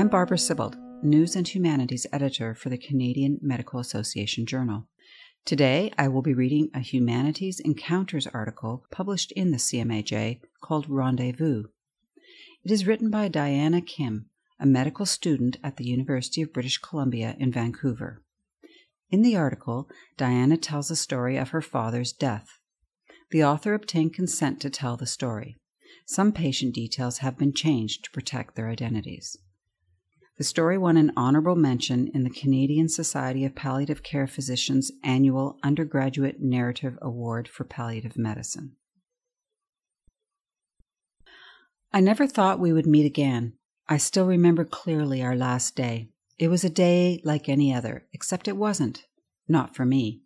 I'm Barbara Sibbald, News and Humanities Editor for the Canadian Medical Association Journal. Today, I will be reading a Humanities Encounters article published in the CMAJ called Rendezvous. It is written by Diana Kim, a medical student at the University of British Columbia in Vancouver. In the article, Diana tells the story of her father's death. The author obtained consent to tell the story. Some patient details have been changed to protect their identities. The story won an honorable mention in the Canadian Society of Palliative Care Physicians' annual Undergraduate Narrative Award for Palliative Medicine. I never thought we would meet again. I still remember clearly our last day. It was a day like any other, except it wasn't. Not for me.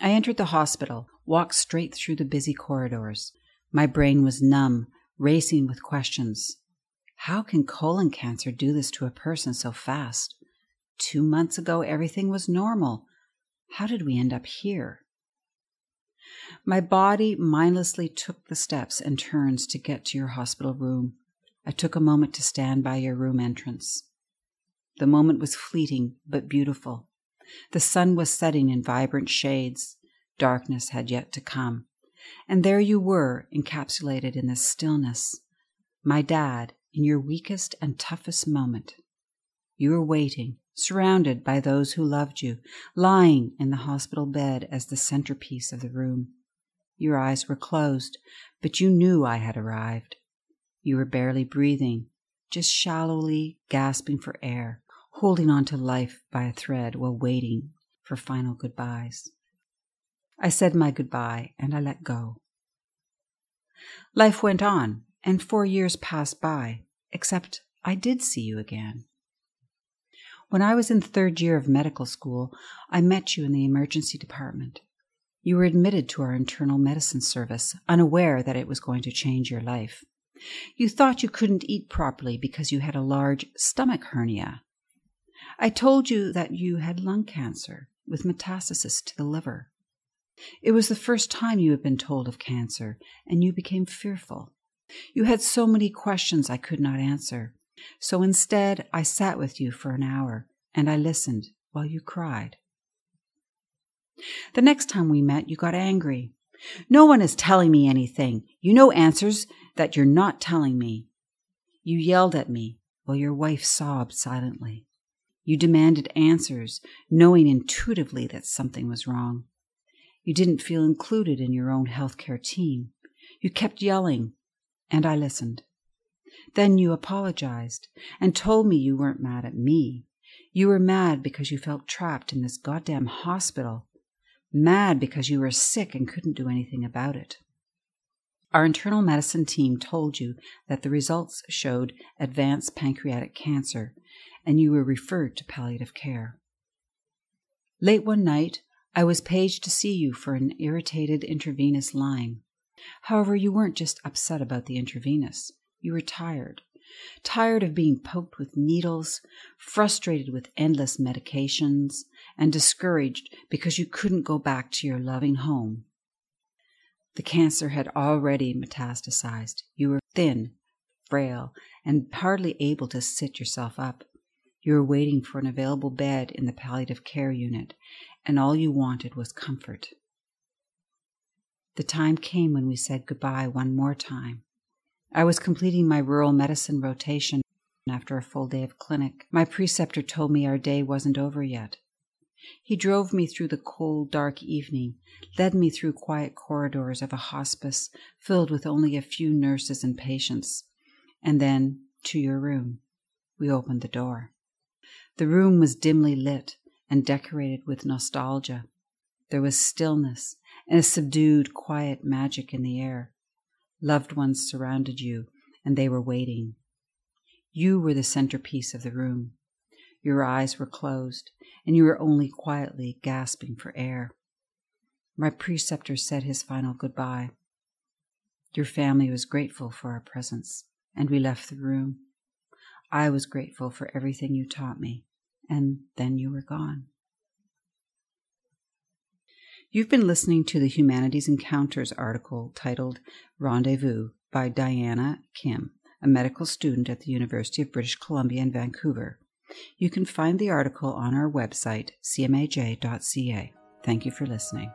I entered the hospital, walked straight through the busy corridors. My brain was numb, racing with questions. How can colon cancer do this to a person so fast? Two months ago, everything was normal. How did we end up here? My body mindlessly took the steps and turns to get to your hospital room. I took a moment to stand by your room entrance. The moment was fleeting but beautiful. The sun was setting in vibrant shades. Darkness had yet to come. And there you were, encapsulated in this stillness. My dad, in your weakest and toughest moment. You were waiting, surrounded by those who loved you, lying in the hospital bed as the centerpiece of the room. Your eyes were closed, but you knew I had arrived. You were barely breathing, just shallowly gasping for air, holding on to life by a thread while waiting for final goodbyes. I said my goodbye and I let go. Life went on, and four years passed by, except I did see you again. When I was in the third year of medical school, I met you in the emergency department. You were admitted to our internal medicine service, unaware that it was going to change your life. You thought you couldn't eat properly because you had a large stomach hernia. I told you that you had lung cancer with metastasis to the liver. It was the first time you had been told of cancer, and you became fearful. You had so many questions I could not answer. So instead, I sat with you for an hour and I listened while you cried. The next time we met, you got angry. No one is telling me anything. You know answers that you're not telling me. You yelled at me while your wife sobbed silently. You demanded answers, knowing intuitively that something was wrong. You didn't feel included in your own healthcare team. You kept yelling, and I listened. Then you apologized and told me you weren't mad at me. You were mad because you felt trapped in this goddamn hospital. Mad because you were sick and couldn't do anything about it. Our internal medicine team told you that the results showed advanced pancreatic cancer and you were referred to palliative care. Late one night, I was paged to see you for an irritated intravenous line. However, you weren't just upset about the intravenous. You were tired. Tired of being poked with needles, frustrated with endless medications, and discouraged because you couldn't go back to your loving home. The cancer had already metastasized. You were thin, frail, and hardly able to sit yourself up. You were waiting for an available bed in the palliative care unit, and all you wanted was comfort. The time came when we said goodbye one more time. I was completing my rural medicine rotation after a full day of clinic. My preceptor told me our day wasn't over yet. He drove me through the cold, dark evening, led me through quiet corridors of a hospice filled with only a few nurses and patients, and then to your room. We opened the door. The room was dimly lit and decorated with nostalgia. There was stillness and a subdued, quiet magic in the air. Loved ones surrounded you, and they were waiting. You were the centerpiece of the room. Your eyes were closed, and you were only quietly gasping for air. My preceptor said his final goodbye. Your family was grateful for our presence, and we left the room. I was grateful for everything you taught me, and then you were gone. You've been listening to the Humanities Encounters article titled Rendezvous by Diana Kim, a medical student at the University of British Columbia in Vancouver. You can find the article on our website, cmaj.ca. Thank you for listening.